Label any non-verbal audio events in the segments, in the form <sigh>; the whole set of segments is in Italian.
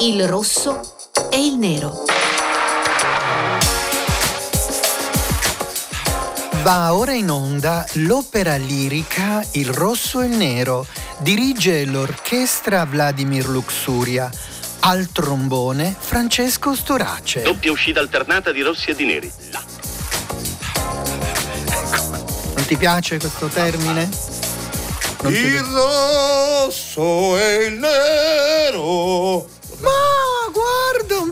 il rosso e il nero. Va ora in onda l'opera lirica Il rosso e il nero. Dirige l'orchestra Vladimir Luxuria. Al trombone Francesco Storace. Doppia uscita alternata di rossi e di neri. Là. Non ti piace questo termine? Non ti- Il rosso e il nero.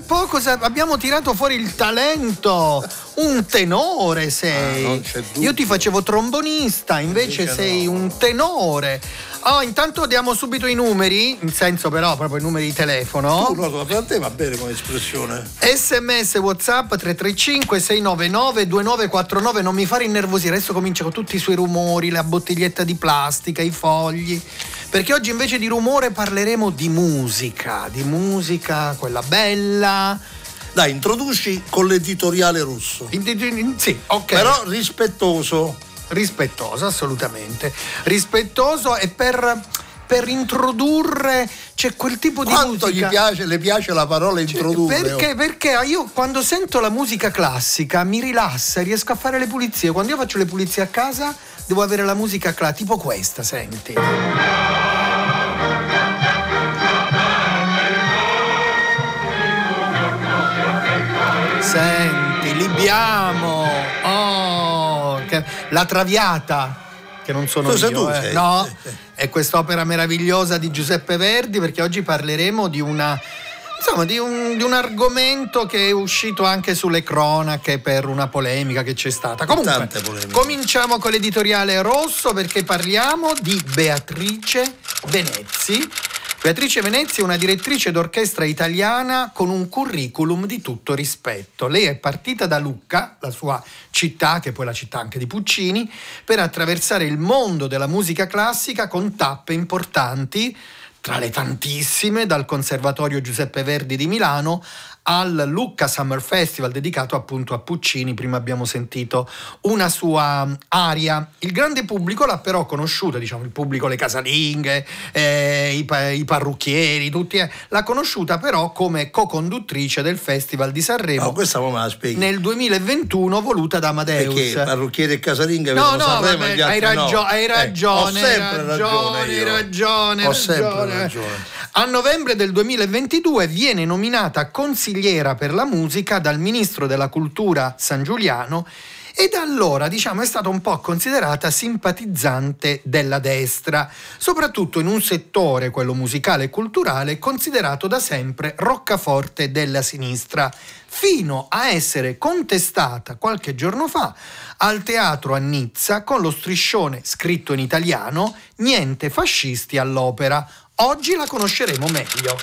Ma guarda un po' cosa abbiamo tirato fuori il talento. Un tenore sei. Ah. Io ti facevo trombonista, invece sei no. un tenore. Oh, intanto diamo subito i numeri, in senso però proprio i numeri di telefono. Tu no, per te va bene come espressione. SMS WhatsApp 335 699 2949 non mi fare innervosire, adesso comincia con tutti i suoi rumori, la bottiglietta di plastica, i fogli. Perché oggi invece di rumore parleremo di musica, di musica, quella bella. Dai, introduci con l'editoriale russo. In- in- Sì, ok. Però rispettoso. rispettoso, assolutamente. Rispettoso e per, per introdurre c'è quel tipo di Quanto musica. gli piace, le piace la parola introdurre? Perché? oh. Perché io quando sento la musica classica mi rilassa, riesco a fare le pulizie. Quando io faccio le pulizie a casa devo avere la musica classica, tipo questa, senti. Senti, Libiamo. Oh, che- la Traviata. Che non sono sei io, tu, eh. no, <laughs> è quest'opera meravigliosa di Giuseppe Verdi perché oggi parleremo di una insomma di un, di un argomento che è uscito anche sulle cronache per una polemica che c'è stata. Comunque, cominciamo con l'editoriale rosso perché parliamo di Beatrice Venezzi. Beatrice Venezzi è una direttrice d'orchestra italiana con un curriculum di tutto rispetto. Lei è partita da Lucca, la sua città, che è poi la città anche di Puccini, per attraversare il mondo della musica classica con tappe importanti, tra le tantissime, dal Conservatorio Giuseppe Verdi di Milano al Lucca Summer Festival dedicato appunto a Puccini. Prima abbiamo sentito una sua aria. Il grande pubblico l'ha però conosciuta, diciamo il pubblico, le casalinghe, eh, i, pa- i parrucchieri, tutti, eh, l'ha conosciuta però come co-conduttrice del Festival di Sanremo No, questa me la spieghi? nel 2021 voluta da Amadeus. Perché parrucchiere e casalinghe No, no, Sanremo vabbè, hai, no. ragio- hai Eh, ragione, ho sempre hai ragione, hai io. ragione, Ho hai sempre ragione. Ragione. A novembre del 2022 viene nominata consigliera per la musica dal ministro della cultura San Giuliano e da allora diciamo è stata un po' considerata simpatizzante della destra, soprattutto in un settore, quello musicale e culturale, considerato da sempre roccaforte della sinistra, fino a essere contestata qualche giorno fa al teatro a Nizza con lo striscione scritto in italiano Niente fascisti all'opera. Oggi la conosceremo meglio.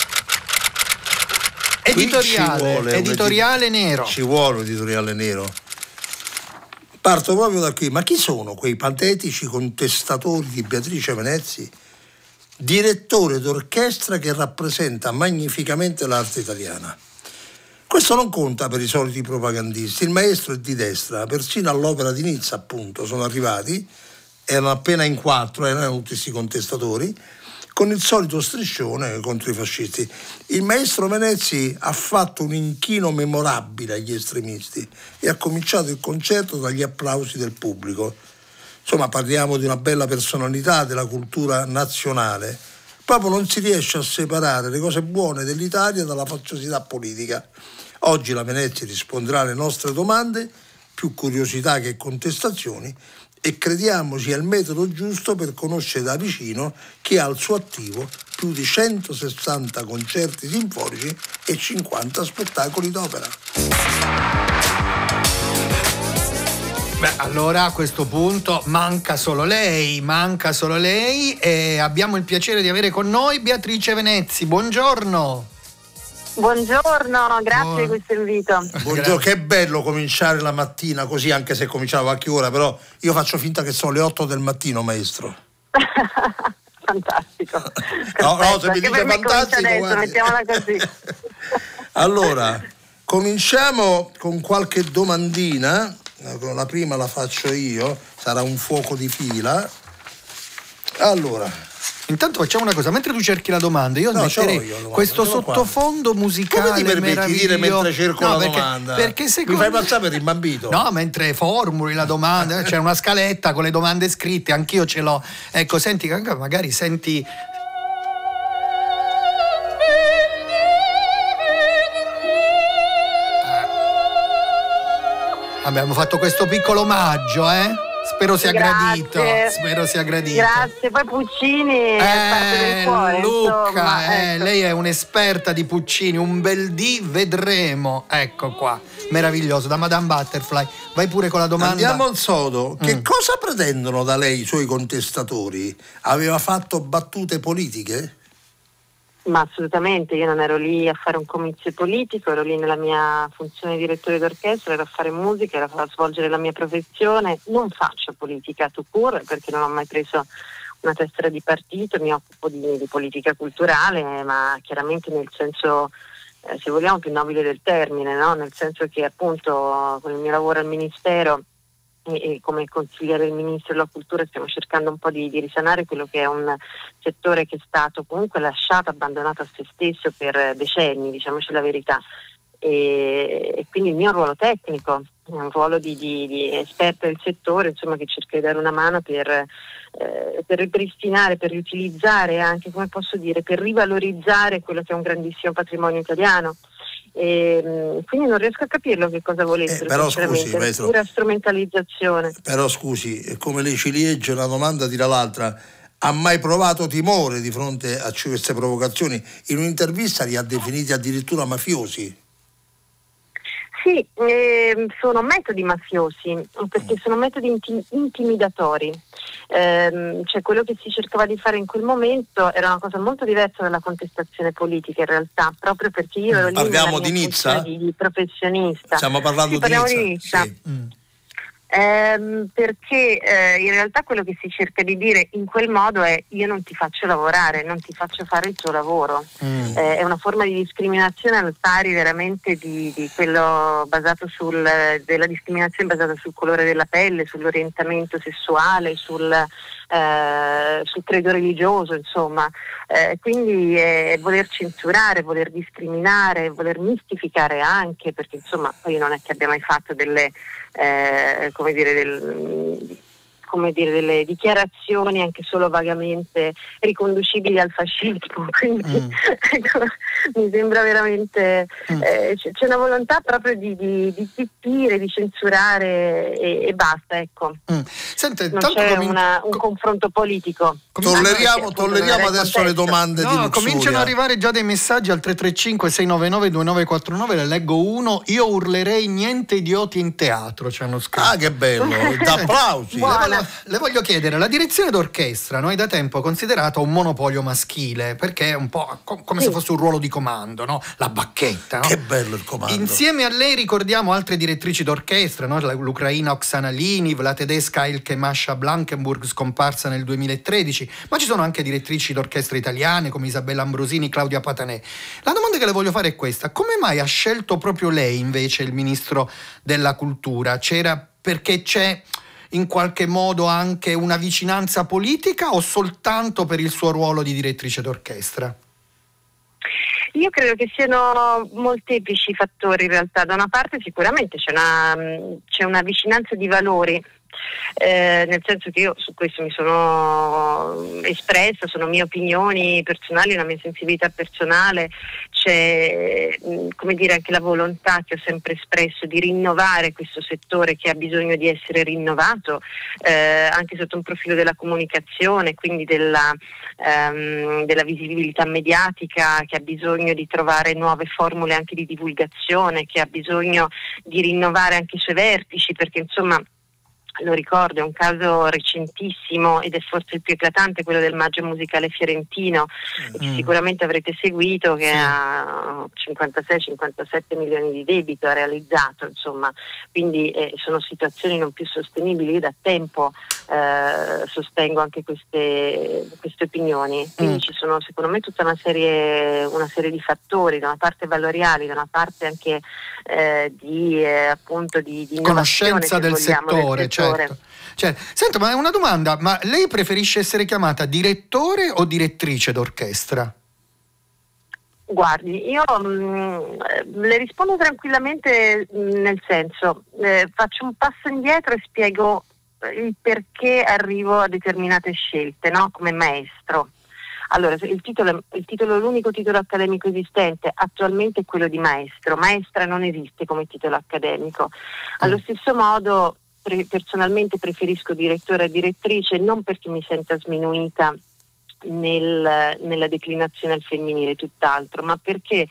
Editoriale, editoriale edi- nero. Ci vuole un editoriale nero. Parto proprio da qui. Ma chi sono quei patetici contestatori di Beatrice Venezzi? Direttore d'orchestra che rappresenta magnificamente l'arte italiana. Questo non conta per i soliti propagandisti. Il maestro è di destra, persino all'opera di Nizza, appunto, sono arrivati, erano appena in quattro, erano tutti questi contestatori, con il solito striscione contro i fascisti. Il maestro Venezzi ha fatto un inchino memorabile agli estremisti e ha cominciato il concerto dagli applausi del pubblico. Insomma, parliamo di una bella personalità della cultura nazionale. Proprio non si riesce a separare le cose buone dell'Italia dalla faziosità politica. Oggi la Venezia risponderà alle nostre domande, più curiosità che contestazioni, e crediamo sia il metodo giusto per conoscere da vicino chi ha al suo attivo più di 160 concerti sinfonici e 50 spettacoli d'opera. Beh, allora a questo punto manca solo lei, manca solo lei e abbiamo il piacere di avere con noi Beatrice Venezzi. Buongiorno. Buongiorno, grazie Oh. di questo invito. Buongiorno, che bello cominciare la mattina così, anche se cominciava a che ora, però io faccio finta che sono le 8 del mattino, maestro. <laughs> Fantastico. <laughs> No, no, se mi comincia fantastico, adesso, mettiamola così. <laughs> Allora, cominciamo con qualche domandina. La prima la faccio io, sarà un fuoco di fila. Allora, Intanto facciamo una cosa, mentre tu cerchi la domanda, io No, metterei io domanda, questo l'ho qua. sottofondo musicale Come ti permetti di dire mentre cerco No, la perché, domanda? Perché secondo Mi fai passare per imbambito? No, mentre formuli la domanda, c'è una scaletta con le domande scritte, anch'io ce l'ho. Ecco, senti, magari senti Abbiamo fatto questo piccolo omaggio, eh? Spero sia Grazie. gradito. Spero sia gradito. Grazie, poi Puccini è parte del Eh, cuore. Luca, insomma, eh, ecco. lei è un'esperta di Puccini, un bel D vedremo. Ecco qua, meraviglioso, da Madame Butterfly. Vai pure con la domanda. Andiamo al sodo. Che Mm. cosa pretendono da lei i suoi contestatori? Aveva fatto battute politiche? Ma assolutamente, io non ero lì a fare un comizio politico, ero lì nella mia funzione di direttore d'orchestra, ero a fare musica, ero a svolgere la mia professione. Non faccio politica to cure perché non ho mai preso una tessera di partito, mi occupo di, di politica culturale, ma chiaramente nel senso, eh, se vogliamo, più nobile del termine, no? nel senso che appunto con il mio lavoro al Ministero e, come consigliere del Ministro della Cultura stiamo cercando un po' di, di risanare quello che è un settore che è stato comunque lasciato, abbandonato a se stesso per decenni, diciamoci la verità. E, e quindi il mio ruolo tecnico, un ruolo di, di, di esperta del settore, insomma, che cerca di dare una mano per, eh, per ripristinare, per riutilizzare anche, come posso dire, per rivalorizzare quello che è un grandissimo patrimonio italiano. E, mh, quindi non riesco a capirlo che cosa volessero, Eh, però scusi, Maestro. pura strumentalizzazione. Però scusi, come le ciliegie, una domanda tira l'altra. Ha mai provato timore di fronte a queste provocazioni? In un'intervista li ha definiti addirittura mafiosi. Sì, ehm, sono metodi mafiosi, perché sono metodi inti- intimidatori. Ehm, cioè quello che si cercava di fare in quel momento era una cosa molto diversa dalla contestazione politica in realtà, proprio perché io ero lì Parliamo di Nizza? Di, di professionista. Stiamo parlando Sì, di parliamo Nizza. di Nizza. Sì. Mm. Ehm, perché eh, in realtà quello che si cerca di dire in quel modo è io non ti faccio lavorare, non ti faccio fare il tuo lavoro. Mm. Eh, è una forma di discriminazione al pari veramente di, di quello basato sul, della discriminazione basata sul colore della pelle, sull'orientamento sessuale, sul, eh, sul credo religioso, insomma. Eh, quindi è voler censurare, voler discriminare, voler mistificare anche, perché insomma poi non è che abbia mai fatto delle, eh, come dire, del- come dire, delle dichiarazioni anche solo vagamente riconducibili al fascismo. <laughs> Quindi Mm. ecco, mi sembra veramente Mm. eh, c- c'è una volontà proprio di, di, di zittire, di censurare e, e basta, ecco. Mm. Senta, Non c'è comin- una- un co- confronto politico. Tolleriamo, appunto, tolleriamo adesso le domande di No, Luxuria. cominciano ad arrivare già dei messaggi al 335 699 2949, ne leggo uno. Io urlerei niente idioti in teatro, ci hanno scritto. Ah, che bello, <laughs> d'applausi. Le Buona. Voglio, le voglio chiedere, la direzione d'orchestra noi da tempo considerata un monopolio maschile perché è un po' co- come se Sì. fosse un ruolo di comando, no? la bacchetta. no? Che bello il comando. Insieme a lei ricordiamo altre direttrici d'orchestra, no? L'ucraina Oksana Liniv, la tedesca Ilke Masha Blankenburg scomparsa nel 2013, ma ci sono anche direttrici d'orchestra italiane come Isabella Ambrosini, Claudia Patanè. La domanda che le voglio fare è questa, come mai ha scelto proprio lei invece il ministro della cultura? C'era perché c'è in qualche modo anche una vicinanza politica o soltanto per il suo ruolo di direttrice d'orchestra? Io credo che siano molteplici i fattori in realtà. Da una parte sicuramente c'è una, c'è una vicinanza di valori, eh, nel senso che io su questo mi sono espressa, sono mie opinioni personali, una mia sensibilità personale, c'è mh, come dire anche la volontà che ho sempre espresso di rinnovare questo settore che ha bisogno di essere rinnovato eh, anche sotto un profilo della comunicazione, quindi della, ehm, della visibilità mediatica, che ha bisogno di trovare nuove formule anche di divulgazione, che ha bisogno di rinnovare anche i suoi vertici, perché insomma lo ricordo, è un caso recentissimo ed è forse il più eclatante quello del Maggio Musicale Fiorentino, che Mm. sicuramente avrete seguito, che Sì. ha 56-57 milioni di debito, ha realizzato, insomma, quindi eh, sono situazioni non più sostenibili. Io da tempo eh, sostengo anche queste, queste opinioni, quindi Mm. ci sono secondo me tutta una serie, una serie di fattori, da una parte valoriali, da una parte anche eh, di, eh, appunto, di, di conoscenza del, vogliamo, settore, del settore. Certo. Cioè, senta, ma è una domanda, ma lei preferisce essere chiamata direttore o direttrice d'orchestra? Guardi, io mh, mm, le rispondo tranquillamente mh, mm, nel senso, eh, faccio un passo indietro e spiego il perché arrivo a determinate scelte, no? come maestro. Allora, il titolo, il titolo, l'unico titolo accademico esistente attualmente è quello di maestro. Maestra non esiste come titolo accademico. Allo mm. stesso modo, pre- personalmente preferisco direttore e direttrice non perché mi senta sminuita nel, nella declinazione al femminile, tutt'altro, ma perché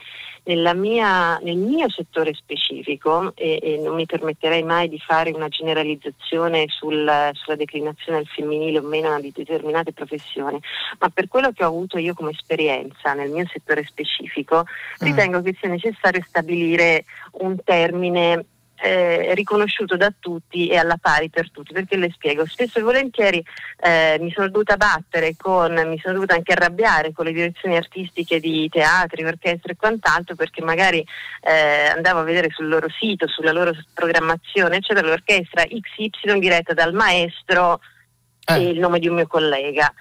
mia, nel mio settore specifico, e, e, non mi permetterei mai di fare una generalizzazione sul, sulla declinazione al femminile o meno di determinate professioni, ma per quello che ho avuto io come esperienza nel mio settore specifico, mm. ritengo che sia necessario stabilire un termine eh, riconosciuto da tutti e alla pari per tutti, perché le spiego, spesso e volentieri eh, mi sono dovuta battere con, mi sono dovuta anche arrabbiare con le direzioni artistiche di teatri, orchestre e quant'altro, perché magari eh, andavo a vedere sul loro sito, sulla loro programmazione, eccetera, l'orchestra XY diretta dal maestro eh. e il nome di un mio collega.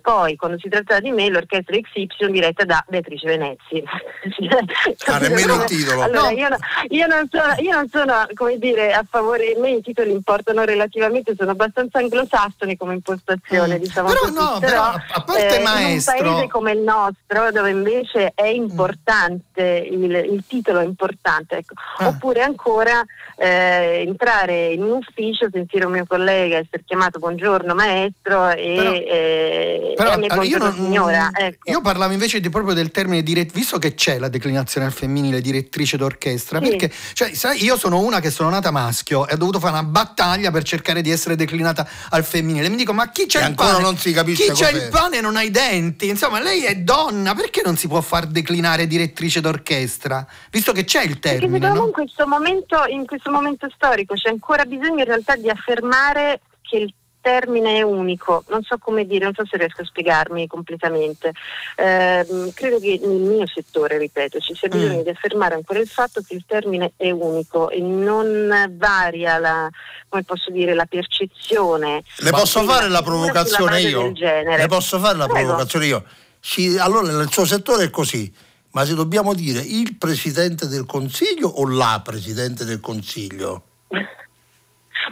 Poi, quando si trattava di me, l'orchestra XY diretta da Beatrice Venezzi. <laughs> ah, nemmeno il titolo. Allora, no. io, io, non sono, io, non sono, come dire, a favore, a me i titoli importano relativamente, sono abbastanza anglosassoni come impostazione, mm. diciamo però così. No, però, a parte eh, maestro... in un paese come il nostro, dove invece è importante, mm. il, il, titolo è importante, ecco. ah. oppure ancora eh, entrare in un ufficio, sentire un mio collega, essere chiamato buongiorno maestro e... Però... Eh, però, allora, io, non, signora, ecco. io parlavo invece di, proprio del termine direttrice, visto che c'è la declinazione al femminile direttrice d'orchestra, sì. perché cioè, sai, io sono una che sono nata maschio e ho dovuto fare una battaglia per cercare di essere declinata al femminile. Mi dico, ma chi c'è e il pane? Non si capisce chi c'è il pane non ha i denti? Insomma, lei è donna, perché non si può far declinare direttrice d'orchestra? Visto che c'è il termine. Perché no? in questo momento, in questo momento storico c'è ancora bisogno in realtà di affermare che il termine unico, non so come dire, non so se riesco a spiegarmi completamente. Eh, credo che nel mio settore, ripeto, ci sia bisogno mm. di affermare ancora il fatto che il termine è unico e non varia la, come posso dire, la percezione. Le posso fare la provocazione io? Le posso fare la Prego. provocazione io? Sì, allora nel suo settore è così. Ma se dobbiamo dire il Presidente del Consiglio o la Presidente del Consiglio? <laughs>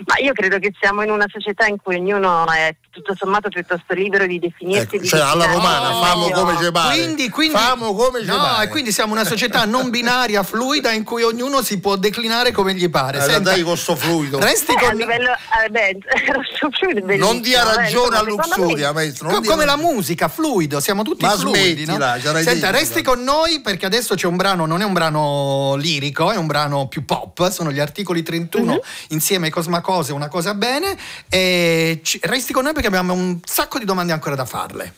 Ma io credo che siamo in una società in cui ognuno è tutto sommato piuttosto libero di definirsi. Ecco, cioè alla romana, famo come ci pare. Quindi, quindi, famo come ci no, pare. E quindi siamo una società non binaria, fluida, in cui ognuno si può declinare come gli pare. Eh, Senta, dai questo fluido. Resti eh, con... livello, eh, beh, <laughs> fluido non dia ragione a Luxuria, maestro. Co- come la musica, fluido, siamo tutti Ma fluidi. No? Senta, detto, resti con noi perché adesso c'è un brano, non è un brano lirico, è un brano più pop, sono gli articoli 31 mm-hmm. insieme ai Cosmacose, una cosa bene. E ci... resti con noi perché abbiamo un sacco di domande ancora da farle.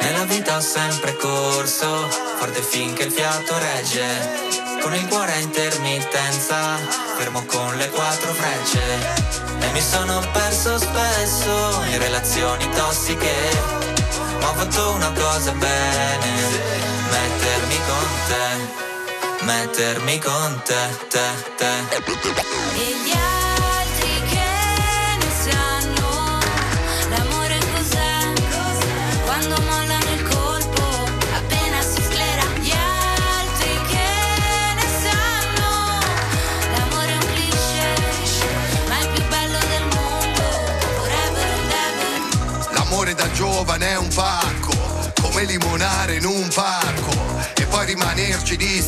Nella vita ho sempre corso, forte finché il fiato regge. Con il cuore a intermittenza, fermo con le quattro frecce. E mi sono perso spesso in relazioni tossiche. Ma ho fatto una cosa bene, mettermi con te, mettermi con te, te, te.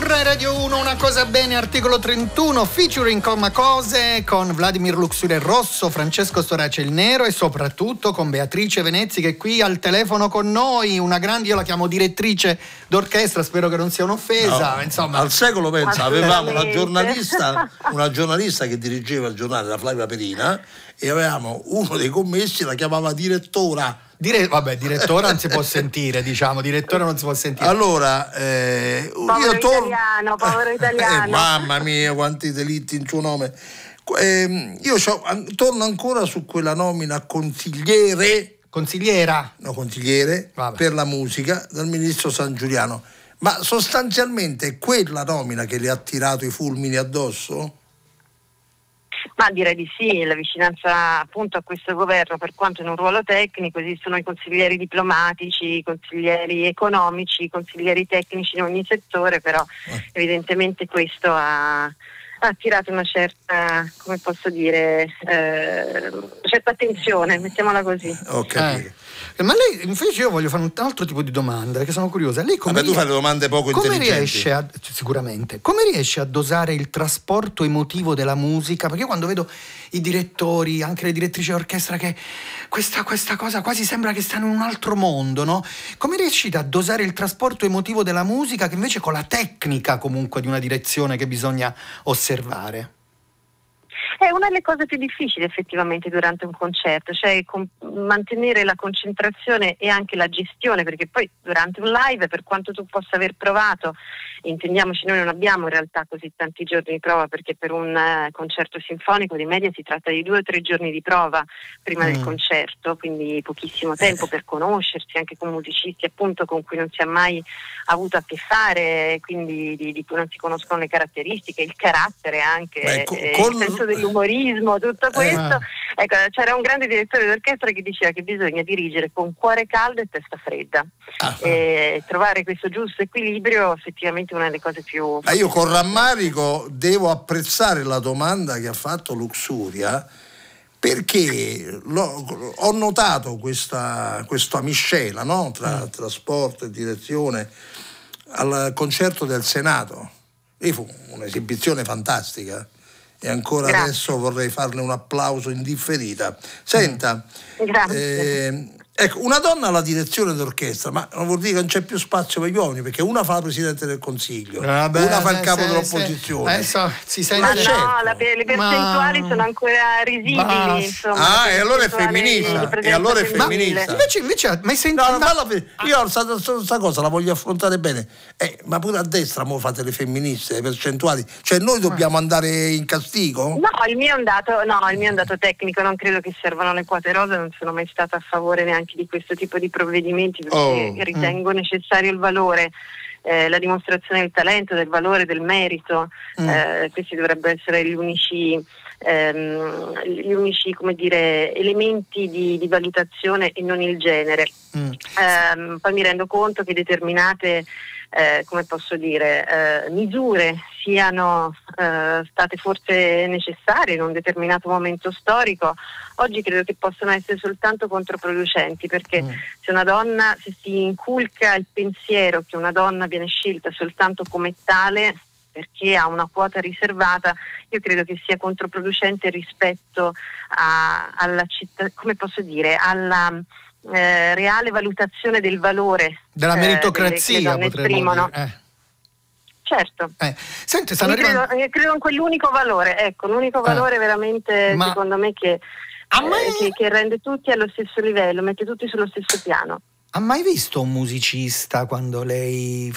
Rai Radio 1 una cosa bene, articolo 31, featuring Comma Cose con Vladimir Luxure Rosso, Francesco Storace il Nero e soprattutto con Beatrice Venezzi che è qui al telefono con noi, una grande, io la chiamo direttrice d'orchestra, spero che non sia un'offesa, No, insomma. Al secolo pensa, avevamo una giornalista, <laughs> una giornalista che dirigeva il giornale, la Flavia Perina, e avevamo uno dei commessi, la chiamava direttora. Dire, vabbè, direttore non si può sentire, diciamo, direttore non si può sentire. Allora, eh, Povero io torno. italiano, povero <laughs> italiano. Eh, mamma mia, quanti delitti in suo nome. Ehm, io torno ancora su quella nomina consigliere, Consigliera, no, consigliere Vabbè. per la musica dal ministro San Giuliano. Ma sostanzialmente quella nomina che le ha tirato i fulmini addosso? Ma direi di sì, la vicinanza appunto a questo governo, per quanto in un ruolo tecnico, esistono i consiglieri diplomatici, i consiglieri economici, i consiglieri tecnici in ogni settore, però Eh. evidentemente questo ha, ha attirato una certa, come posso dire, eh, una certa attenzione, mettiamola così. Capito. Eh, Ma lei, invece io voglio fare un altro tipo di domanda, perché sono curiosa. Lei come, Vabbè, tu fai le domande poco come riesce a, sicuramente, come riesce a dosare il trasporto emotivo della musica? Perché io quando vedo i direttori, anche le direttrici d'orchestra, che questa, questa cosa quasi sembra che stanno in un altro mondo, no? Come riuscite a dosare il trasporto emotivo della musica che invece con la tecnica comunque di una direzione che bisogna osservare? È una delle cose più difficili effettivamente durante un concerto, cioè con- mantenere la concentrazione e anche la gestione, perché poi durante un live, per quanto tu possa aver provato, intendiamoci, noi non abbiamo in realtà così tanti giorni di prova, perché per un eh, concerto sinfonico di media si tratta di due o tre giorni di prova prima del Mm. concerto, quindi pochissimo tempo per conoscersi anche con musicisti appunto con cui non si è mai avuto a che fare, quindi di, di cui non si conoscono le caratteristiche, il carattere anche, Beh, co- eh, con- il senso dell'umorismo, tutto questo. Ecco, c'era un grande direttore d'orchestra che diceva che bisogna dirigere con cuore caldo e testa fredda. Ah. E trovare questo giusto equilibrio effettivamente è una delle cose più... Ma io con rammarico devo apprezzare la domanda che ha fatto Luxuria perché l'ho- ho notato questa, questa miscela no? tra trasporto e direzione al concerto del Senato. E fu un'esibizione fantastica e ancora Grazie. adesso vorrei farle un applauso in differita. Senta, eh, ecco, una donna alla direzione d'orchestra, ma non vuol dire che non c'è più spazio per gli uomini, perché una fa la Presidente del Consiglio, Vabbè, una fa il capo se- dell'opposizione. se- adesso si sente... Ma Ma no, certo. la- le percentuali Ma- sono ancora risibili. Basta. Insomma, Ah, e allora è femminista, e allora è femminista. Invece, invece, ma senti, No, ma- io questa cosa la voglio affrontare bene. Eh, ma pure a destra mo fate le femministe, le percentuali. Cioè noi dobbiamo andare in castigo? No, il mio, è un dato, no, il mio è un dato tecnico, non credo che servano le quote rosa, non sono mai stata a favore neanche di questo tipo di provvedimenti perché Oh. ritengo necessario il valore. eh, la dimostrazione del talento, del valore, del merito, Mm. eh, questi dovrebbero essere gli unici, ehm, gli unici come dire, elementi di, di valutazione e non il genere. Mm. Ehm, poi mi rendo conto che determinate, eh, come posso dire, eh, misure siano eh, state forse necessarie in un determinato momento storico, oggi credo che possano essere soltanto controproducenti perché Mm. se una donna, se si inculca il pensiero che una donna viene scelta soltanto come tale, perché ha una quota riservata, io credo che sia controproducente rispetto a- alla città, come posso dire, alla eh, reale valutazione del valore della eh, delle- meritocrazia donne potremmo esprimono. dire. Eh. certo. Eh, Senti, credo, arrivando... io credo in quell'unico valore, ecco, l'unico valore veramente ma- secondo me che, A me- eh, che, che rende tutti allo stesso livello, mette tutti sullo stesso piano. Ha mai visto un musicista quando lei,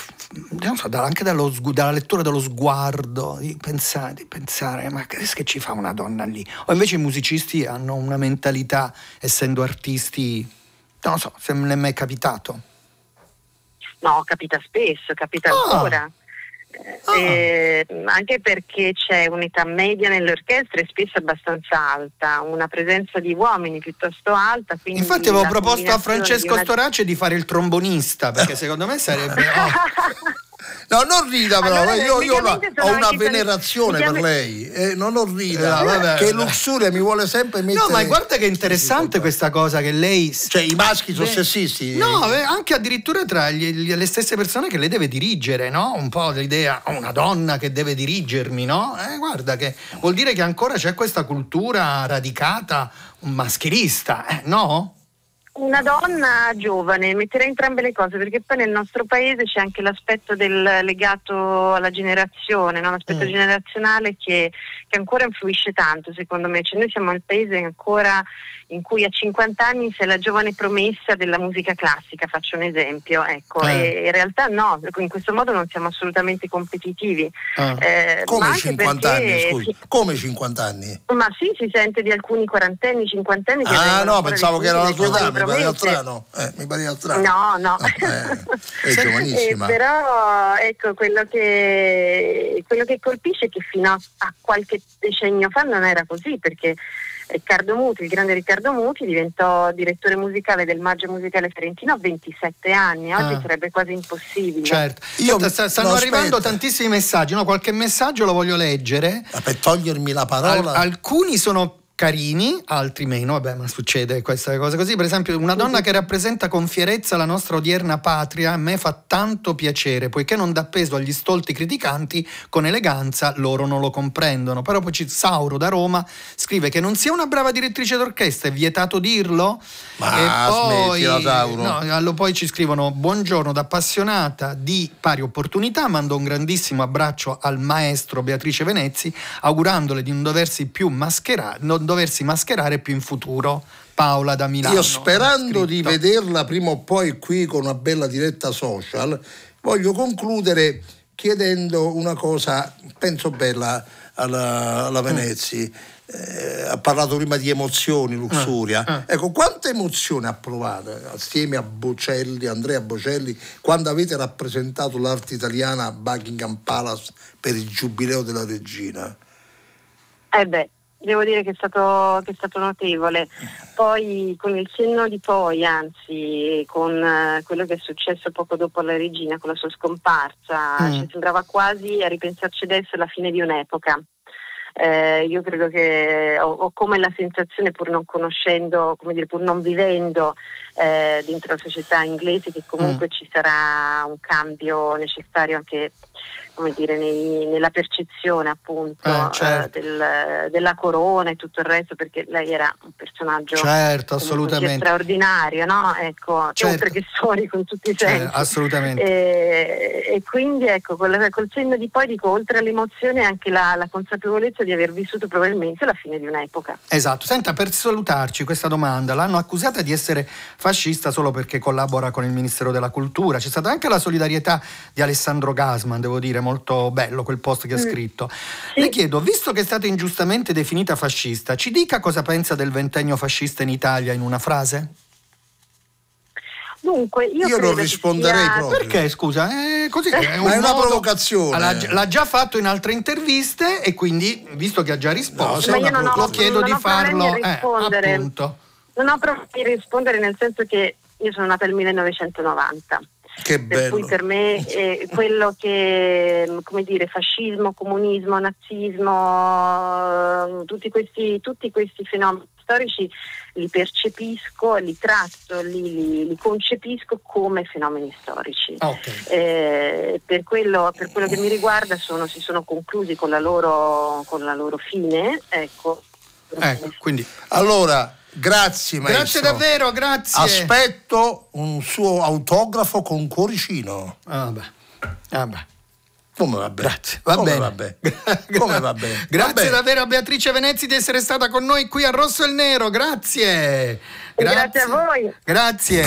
non so, anche dallo dalla lettura dello sguardo, di pensare, di pensare, ma che, che ci fa una donna lì? O invece i musicisti hanno una mentalità, essendo artisti, non so, se non è mai capitato. No, capita spesso, capita Ah. ancora. Eh, anche perché c'è un'età media nelle orchestre spesso abbastanza alta, una presenza di uomini piuttosto alta. Infatti avevo proposto a Francesco di una- Storace di fare il trombonista, perché secondo me sarebbe... oh, <laughs> No, non rida però, Allora, io, io la- ho una venerazione per lei, eh, non ho rida, Eh, vabbè. che luxuria mi vuole sempre mettere... No, ma guarda che interessante questa cosa che lei... Cioè i maschi sono sessisti? No, eh, anche addirittura tra gli- gli- le stesse persone che lei deve dirigere, no? Un po' l'idea, "Oh, una donna che deve dirigermi, no? Eh, guarda che vuol dire che ancora c'è questa cultura radicata maschilista, eh, no? Una donna giovane, metterei entrambe le cose perché poi nel nostro paese c'è anche l'aspetto del legato alla generazione, no? l'aspetto Mm. generazionale che, che ancora influisce tanto secondo me. Cioè, noi siamo il paese ancora in cui a 50 anni sei la giovane promessa della musica classica, faccio un esempio, ecco. Eh. e in realtà no, in questo modo non siamo assolutamente competitivi. Ah. Eh, Come anche 50 anni, perché- scusi? Come 50 anni? Ma sì, si sente di alcuni quarantenni, cinquantenni che Ah no, pensavo che era la tua delle età, mi pareva strano. Eh, mi pareva strano. No, no. Eh, è <laughs> giovanissima. Eh, però ecco quello che, quello che colpisce è che fino a, a qualche decennio fa non era così perché Riccardo Muti, il grande Riccardo Muti, diventò direttore musicale del Maggio Musicale Fiorentino a 27 anni, oggi Ah. sarebbe quasi impossibile. Certo. Io- Senta, sta- stanno no, arrivando aspetta. tantissimi messaggi, no? Qualche messaggio lo voglio leggere. Ah, Per togliermi la Al- parola... alcuni sono carini, altri meno, vabbè, ma succede questa cosa così. Per esempio, una donna che rappresenta con fierezza la nostra odierna patria a me fa tanto piacere, poiché non dà peso agli stolti criticanti, con eleganza loro non lo comprendono. Però poi Sauro da Roma scrive che non sia una brava direttrice d'orchestra, è vietato dirlo. Ma smettila, Sauro. no, allo- poi ci scrivono buongiorno da appassionata di pari opportunità, mando un grandissimo abbraccio al maestro Beatrice Venezzi, augurandole di non doversi più mascherare, non doversi mascherare più in futuro. Paola da Milano. Io sperando di vederla prima o poi qui con una bella diretta social, voglio concludere chiedendo una cosa, penso bella alla, alla Venezzi. Eh, ha parlato prima di emozioni, luxuria. Ah, Ecco, quante emozioni ha provato assieme a Bocelli, Andrea Bocelli, quando avete rappresentato l'arte italiana a Buckingham Palace per il giubileo della regina? Eh beh, devo dire che è stato, che è stato notevole. Poi con il senno di poi, anzi con eh, quello che è successo poco dopo la regina, con la sua scomparsa, Mm. ci sembrava quasi a ripensarci adesso la fine di un'epoca. Eh, io credo che ho, ho come la sensazione, pur non conoscendo, come dire, pur non vivendo eh, dentro la società inglese, che comunque ci sarà un cambio necessario anche come dire, nei- nella percezione appunto Eh, certo. eh, del- della corona e tutto il resto, perché lei era un personaggio Certo, assolutamente. straordinario, no? Ecco, Certo. oltre che storico in tutti i Cioè, sensi. assolutamente. E, e quindi ecco, col, col senno di poi dico, oltre all'emozione anche la, la consapevolezza di aver vissuto probabilmente la fine di un'epoca. Esatto, senta, per salutarci questa domanda, l'hanno accusata di essere fascista solo perché collabora con il Ministero della Cultura, c'è stata anche la solidarietà di Alessandro Gasman, devo dire, molto bello quel post che ha Mm. scritto. Le chiedo, visto che è stata ingiustamente definita fascista, ci dica cosa pensa del ventennio fascista in Italia in una frase? Dunque, io, Io non risponderei sia- proprio. Perché, scusa? Eh, così, è Ma è una modo- provocazione. L'ha, l'ha già fatto in altre interviste e quindi, visto che ha già No, risposto, se è una lo pro- chiedo di ho farlo. eh, rispondere. appunto. Non ho problemi a rispondere nel senso che io sono nata nel 1990. Che Per bello. cui per me eh, quello che, come dire, fascismo, comunismo, nazismo, eh, tutti questi, tutti questi fenomeni storici li percepisco, li tratto, li, li- li concepisco come fenomeni storici. Ok. Eh, per, quello, per quello che mi riguarda sono- si sono conclusi con la loro, con la loro fine. Ecco. Ecco, quindi Allora, grazie maestro. Grazie davvero, grazie. Aspetto un suo autografo con cuoricino. Ah, beh. Ah, beh. Come va bene? Grazie, va Come bene. va bene? Come va bene? Grazie Va bene. davvero a Beatrice Venezzi di essere stata con noi qui a Rosso e il Nero. Grazie. Grazie a voi. Grazie.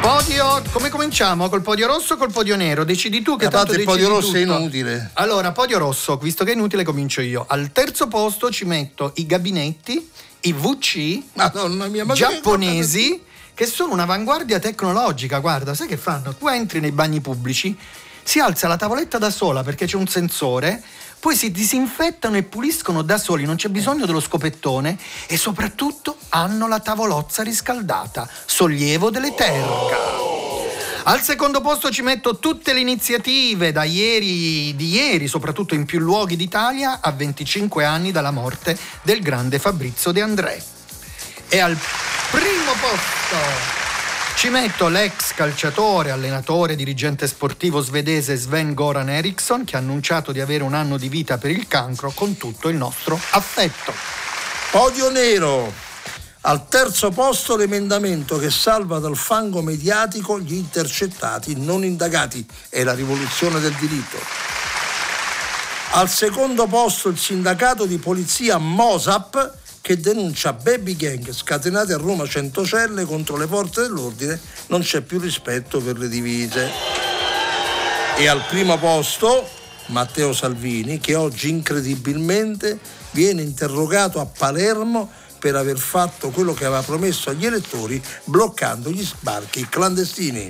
Podio, come cominciamo? Col podio rosso o col podio nero? Decidi tu che A tanto il podio rosso è tutto. inutile. Allora, podio rosso, visto che è inutile comincio io. Al terzo posto ci metto i gabinetti, i VC Madonna mia, ma giapponesi che sono un'avanguardia tecnologica. Guarda, sai che fanno? Tu entri nei bagni pubblici, si alza la tavoletta da sola perché c'è un sensore, poi si disinfettano e puliscono da soli, non c'è bisogno dello scopettone e soprattutto hanno la tavolozza riscaldata, sollievo delle terga. Al secondo posto ci metto tutte le iniziative da ieri, di ieri, soprattutto in più luoghi d'Italia, a 25 anni dalla morte del grande Fabrizio De André. E al primo posto ci metto l'ex calciatore, allenatore, dirigente sportivo svedese Sven Goran Eriksson che ha annunciato di avere un anno di vita per il cancro con tutto il nostro affetto. Podio nero. Al terzo posto l'emendamento che salva dal fango mediatico gli intercettati non indagati. È la rivoluzione del diritto. Al secondo posto il sindacato di polizia Mosap che denuncia baby gang scatenate a Roma Centocelle contro le forze dell'ordine. Non c'è più rispetto per le divise. E al primo posto Matteo Salvini che oggi incredibilmente viene interrogato a Palermo per aver fatto quello che aveva promesso agli elettori bloccando gli sbarchi clandestini.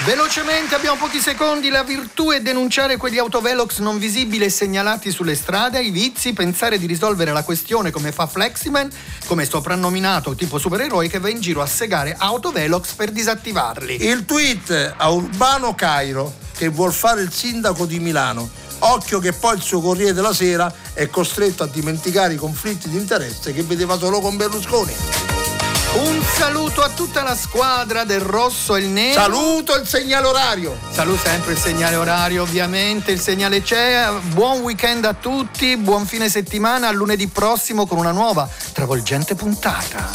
Velocemente, abbiamo pochi secondi, la virtù è denunciare quegli autovelox non visibili e segnalati sulle strade, i vizi, pensare di risolvere la questione come fa Fleximan, come soprannominato tipo supereroi che va in giro a segare autovelox per disattivarli. Il tweet a Urbano Cairo che vuol fare il sindaco di Milano. Occhio che poi il suo Corriere della Sera è costretto a dimenticare i conflitti di interesse che vedeva solo con Berlusconi. Un saluto a tutta la squadra del rosso e il nero. Saluto il segnale orario. Saluto sempre il segnale orario, ovviamente, il segnale c'è. Buon weekend a tutti, buon fine settimana, a lunedì prossimo con una nuova travolgente puntata.